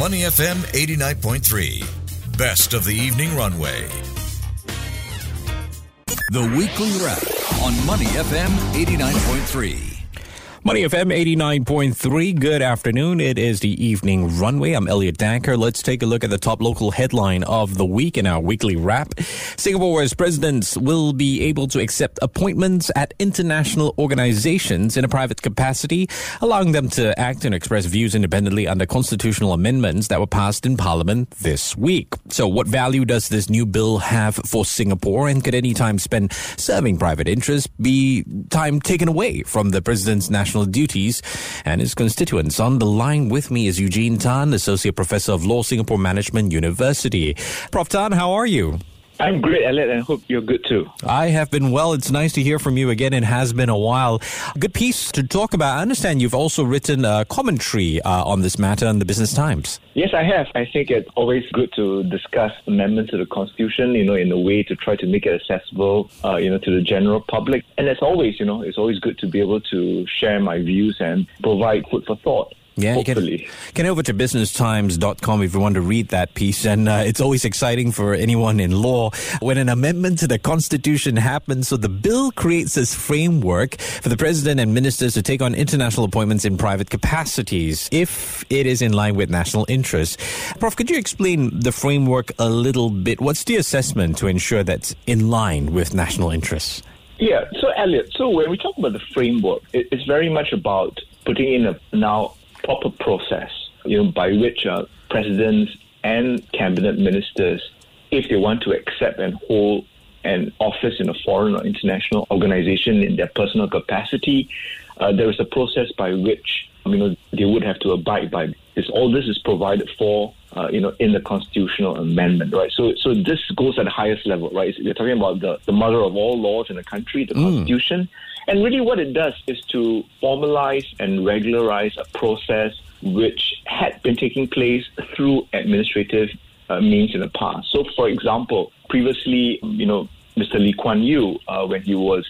Money FM 89.3. Best of the evening runway. The weekly wrap on Money FM 89.3. Money FM 89.3. Good afternoon. It is the evening runway. I'm Elliot Danker. Let's take a look at the top local headline of the week in our weekly wrap. Singapore's presidents will be able to accept appointments at international organizations in a private capacity, allowing them to act and express views independently under constitutional amendments that were passed in Parliament this week. So, what value does this new bill have for Singapore? And could any time spent serving private interests be time taken away from the president's national duties and his constituents. On the line with me is Eugene Tan, Associate Professor of Law, Singapore Management University. Prof. Tan, how are you? I'm great, Elliot, and hope you're good too. I have been well. It's nice to hear from you again. It has been a while. Good piece to talk about. I understand you've also written a commentary uh, on this matter in the Business Times. Yes, I have. I think it's always good to discuss amendments to the Constitution, you know, in a way to try to make it accessible, uh, you know, to the general public. And as always, you know, it's always good to be able to share my views and provide food for thought. Yeah, Hopefully. get, get over to businesstimes.com if you want to read that piece. And uh, it's always exciting for anyone in law when an amendment to the Constitution happens. So the bill creates this framework for the president and ministers to take on international appointments in private capacities if it is in line with national interests. Prof, could you explain the framework a little bit? What's the assessment to ensure that's in line with national interests? Yeah, so Elliot, so when we talk about the framework, it, it's very much about putting in a now proper process, you know, by which uh, presidents and cabinet ministers, if they want to accept and hold an office in a foreign or international organization in their personal capacity, uh, there is a process by which you know they would have to abide by. This all this is provided for uh, you know, in the constitutional amendment, right? So, so this goes at the highest level, right? You're talking about the, the mother of all laws in the country, the mm. constitution. And really what it does is to formalize and regularize a process which had been taking place through administrative uh, means in the past. So, for example, previously, you know, Mr. Lee Kuan Yew, uh, when he was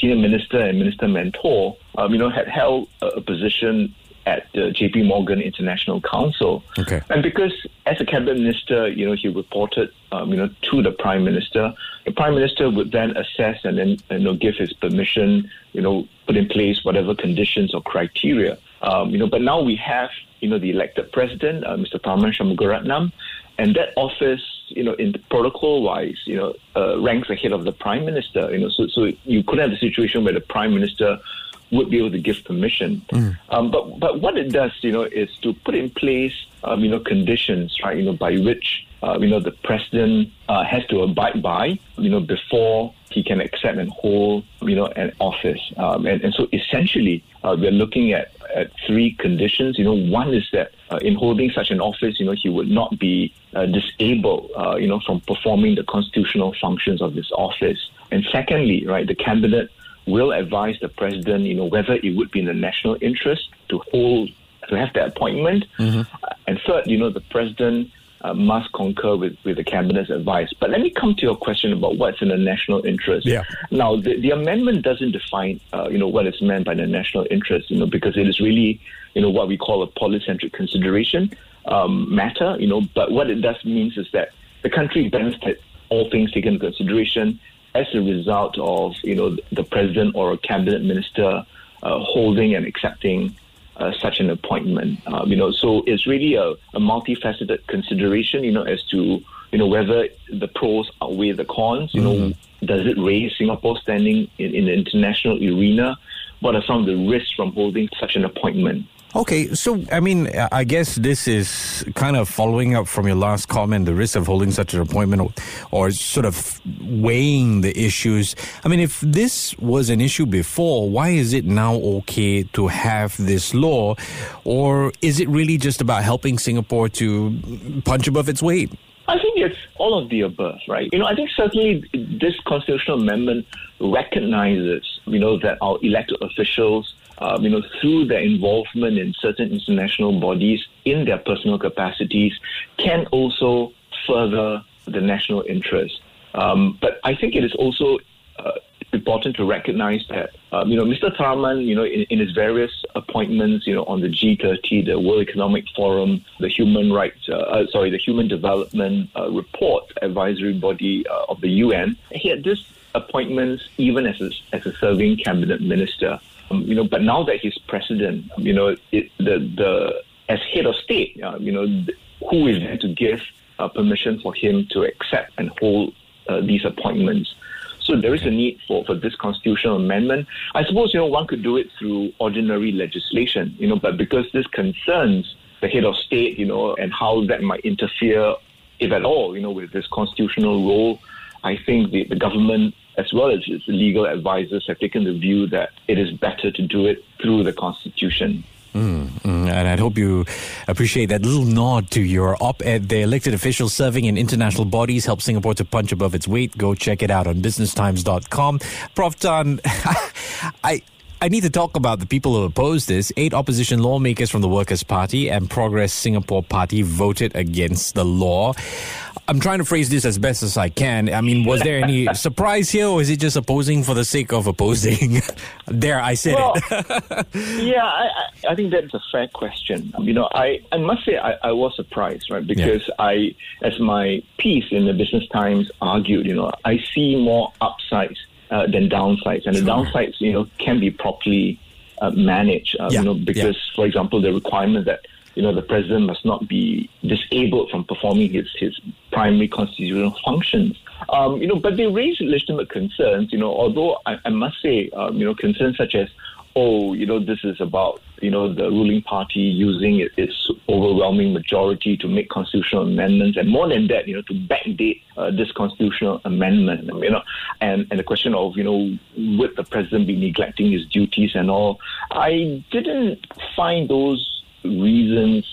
senior minister and minister mentor, um, you know, had held a, a position at the JP Morgan International Council. Okay. And because as a cabinet minister, you know, he reported, um, you know, to the prime minister. The prime minister would then assess and then, you know, give his permission, you know, put in place whatever conditions or criteria. Um, you know, but now we have, you know, the elected president, uh, Mr. Tharman Shanmugaratnam, and that office, you know, in protocol-wise, you know, uh, ranks ahead of the prime minister. You know, so so you could have a situation where the prime minister would be able to give permission. Mm. Um, but but what it does, you know, is to put in place, um, you know, conditions, right, you know, by which uh, you know the president uh, has to abide by, you know, before he can accept and hold, you know, an office. Um, and, and so essentially, uh, we're looking at, at three conditions. You know, one is that uh, in holding such an office, you know, he would not be uh, disabled, uh, you know, from performing the constitutional functions of this office. And secondly, right, the cabinet will advise the president, you know, whether it would be in the national interest to hold, to have that appointment. Mm-hmm. Uh, and third, you know, the president uh, must concur with, with the cabinet's advice. But let me come to your question about what's in the national interest. Yeah. Now, the, the amendment doesn't define, uh, you know, what is meant by the national interest, you know, because it is really, you know, what we call a polycentric consideration um, matter, you know. But what it does means is that the country benefits all things taken into consideration as a result of you know the president or a cabinet minister uh, holding and accepting uh, such an appointment. Um, you know, so it's really a, a, multifaceted consideration. You know, as to you know whether the pros outweigh the cons. You mm-hmm. know, does it raise Singapore's standing in, in the international arena? What are some of the risks from holding such an appointment? Okay, so I mean, I guess this is kind of following up from your last comment, the risk of holding such an appointment or, or, sort of weighing the issues. I mean, if this was an issue before, why is it now okay to have this law? Or is it really just about helping Singapore to punch above its weight? I think it's all of the above, right? You know, I think certainly this constitutional amendment recognizes, you know, that our elected officials um, you know, through their involvement in certain international bodies in their personal capacities, can also further the national interest. Um, but I think it is also uh, important to recognize that, um, you know, Mr. Tharman, you know, in, in, his various appointments, you know, on the G30, the World Economic Forum, the Human Rights, uh, uh, sorry, the Human Development uh, Report Advisory Body uh, of the UN, he had this appointments even as a, as a serving cabinet minister. Um, you know, but now that he's president, you know, it, the the as head of state, uh, you know, who is there to give uh, permission for him to accept and hold these appointments? So there is a need for, for this constitutional amendment. I suppose, you know, one could do it through ordinary legislation, you know, but because this concerns the head of state, you know, and how that might interfere, if at all, you know, with this constitutional role, I think the, the government as well as its legal advisors have taken the view that it is better to do it through the Constitution. Mm, mm, and I hope you appreciate that little nod to your op ed The Elected officials serving in international bodies help Singapore to punch above its weight. Go check it out on businesstimes.com. Prof. Tan, I. I need to talk about the people who oppose this. Eight opposition lawmakers from the Workers' Party and Progress Singapore Party voted against the law. I'm trying to phrase this as best as I can. I mean, was there any surprise here, or is it just opposing for the sake of opposing? there, I said well, it. yeah, I, I, think that's a fair question. You know, I, I must say I, I was surprised, right? Because yeah. I, as my piece in the Business Times argued, you know, I see more upsides uh, than downsides, and sure. the downsides, you know, can be properly uh, managed. Uh, yeah. You know, because, yeah. for example, the requirement that you know, the president must not be disabled from performing his, his primary constitutional functions. Um, you know, but they raise legitimate concerns, you know, although I, I must say, um, you know, concerns such as, oh, you know, this is about, you know, the ruling party using its overwhelming majority to make constitutional amendments, and more than that, you know, to backdate uh, this constitutional amendment, you know, and, and the question of, you know, would the president be neglecting his duties and all. I didn't find those reasons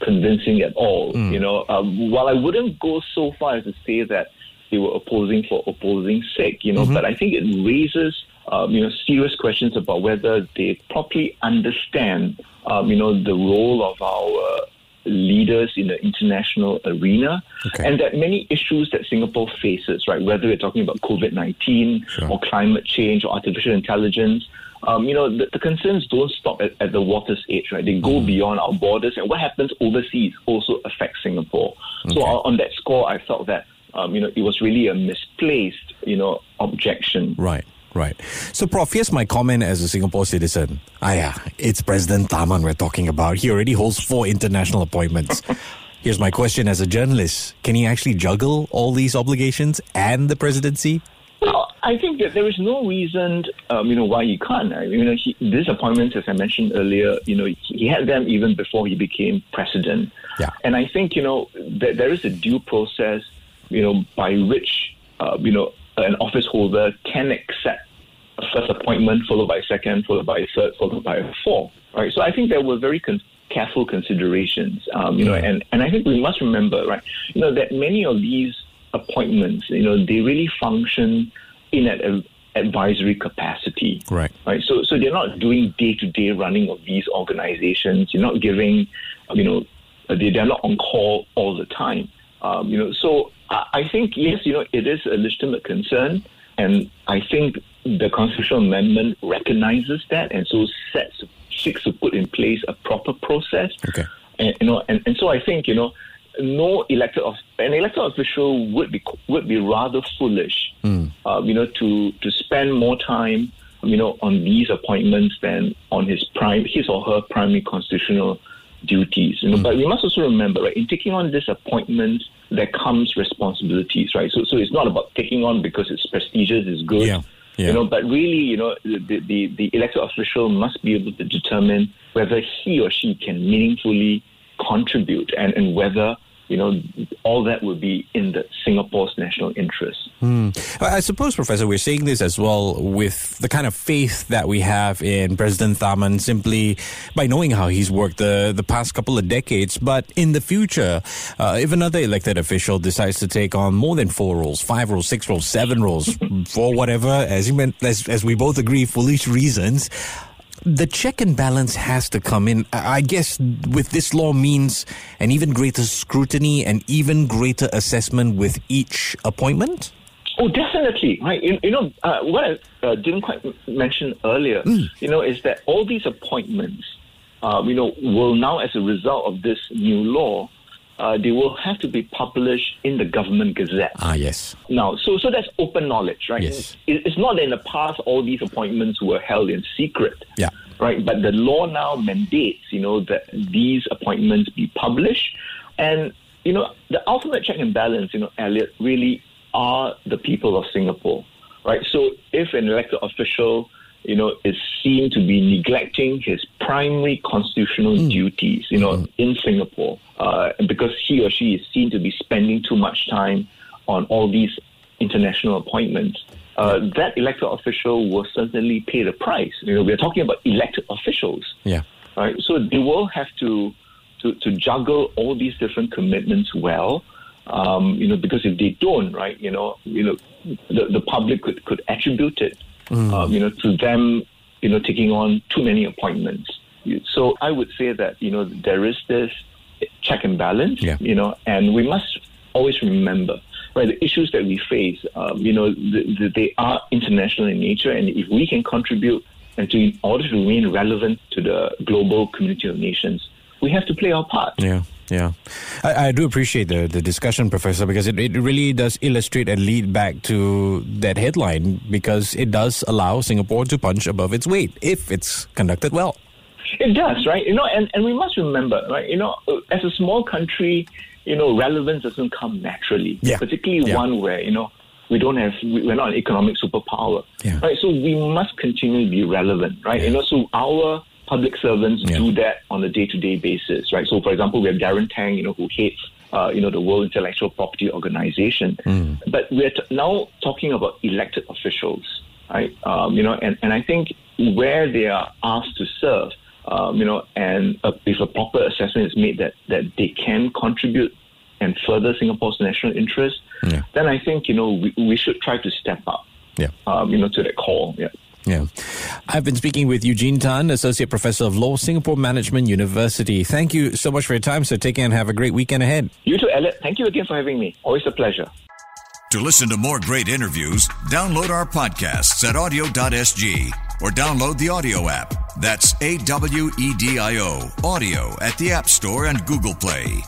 convincing at all. Mm. You know, um, while I wouldn't go so far as to say that they were opposing for opposing sake, you know, mm-hmm. but I think it raises, um, you know, serious questions about whether they properly understand, um, you know, the role of our leaders in the international arena okay. and that many issues that Singapore faces, right, whether we're talking about COVID 19 sure. or climate change or artificial intelligence, um, you know, the, the, concerns don't stop at, at, the water's edge, right? They go mm. beyond our borders, and what happens overseas also affects Singapore. Okay. So on, on that score, I felt that um, you know it was really a misplaced, you know, objection. Right. Right. So, Prof, here's my comment as a Singapore citizen. Ah, yeah, it's President Tharman we're talking about. He already holds four international appointments. here's my question as a journalist Can he actually juggle all these obligations and the presidency? Well, I think that there is no reason, um, you know, why he can't. I mean, you know, he, these appointments, as I mentioned earlier, you know, he had them even before he became president. Yeah. And I think, you know, that there is a due process, you know, by which, uh, you know, an office holder can accept a first appointment, followed by a second, followed by a third, followed by a fourth. Right. So I think there were very con- careful considerations, um, you know, and, and I think we must remember, right, you know, that many of these appointments, you know, they really function in an advisory capacity. Right. Right. So so they're not doing day to day running of these organizations. You're not giving, you know, they're not on call all the time. Um, you know, so I think yes, you know, it is a legitimate concern, and I think the constitutional amendment recognizes that, and so sets seeks to put in place a proper process. Okay. And, you know, and, and so I think you know no elected of, an elected official would be would be rather foolish, mm. uh, you know, to to spend more time, you know, on these appointments than on his prime his or her primary constitutional duties. You know, mm. but we must also remember, right, in taking on this appointment, there comes responsibilities, right? So so it's not about taking on because it's prestigious, it's good. Yeah. Yeah. You know, but really, you know, the, the, the elected official must be able to determine whether he or she can meaningfully contribute and, and whether you know, all that would be in the Singapore's national interest. Hmm. I suppose, Professor, we're saying this as well with the kind of faith that we have in President Tharman simply by knowing how he's worked the, the past couple of decades. But in the future, uh, if another elected official decides to take on more than four roles, five roles, six roles, seven roles, for whatever, as, you meant, as, as we both agree, foolish reasons, the check and balance has to come in. I guess with this law means an even greater scrutiny and even greater assessment with each appointment. Oh, definitely, right. You, you know, uh, what I uh, didn't quite mention earlier, mm. you know, is that all these appointments, uh, you know, will now, as a result of this new law, uh, they will have to be published in the government gazette. Ah, yes. Now, so so that's open knowledge, right? Yes. It, it's not that in the past all these appointments were held in secret. Yeah. Right, but the law now mandates, you know, that these appointments be published, and you know, the ultimate check and balance, you know, Elliot, really are the people of Singapore, right? So if an elected official, you know, is seen to be neglecting his primary constitutional mm. duties, you know, mm. in Singapore, uh, because he or she is seen to be spending too much time on all these international appointments, uh, that elected official will certainly pay the price. You know, we're talking about elected officials. Yeah. Right. So they will have to to, to juggle all these different commitments well. Um, you know, because if they don't, right, you know, you know, the, the public could, could attribute it, mm. um, you know, to them, you know, taking on too many appointments. So I would say that you know there is this check and balance, yeah. you know, and we must always remember, right, the issues that we face, um, you know, the, the, they are international in nature, and if we can contribute and to in order to remain relevant to the global community of nations, we have to play our part. Yeah. Yeah, I, I, do appreciate the, the discussion, Professor, because it, it really does illustrate and lead back to that headline because it does allow Singapore to punch above its weight if it's conducted well. It does, right? You know, and, and we must remember, right? You know, as a small country, you know, relevance doesn't come naturally, yeah. particularly yeah. one where, you know, we don't have, we're not an economic superpower, yeah. right? So we must continue to be relevant, right? You know, so our public servants yeah. do that on a day-to-day basis, right? So, for example, we have Daren Tang, you know, who hates, uh, you know, the World Intellectual Property Organization. Mm. But we're t- now talking about elected officials, right? Um, you know, and, and I think where they are asked to serve, um, you know, and uh, if a proper assessment is made that, that they can contribute and further Singapore's national interest, yeah. then I think, you know, we, we should try to step up, yeah. um, you know, to that call. Yeah. Yeah. I've been speaking with Eugene Tan, Associate Professor of Law, Singapore Management University. Thank you so much for your time. So take care and have a great weekend ahead. You too, Elliot. Thank you again for having me. Always a pleasure. To listen to more great interviews, download our podcasts at awedio.sg or download the AWEDIO app. That's A W E D I O, AWEDIO at the App Store and Google Play.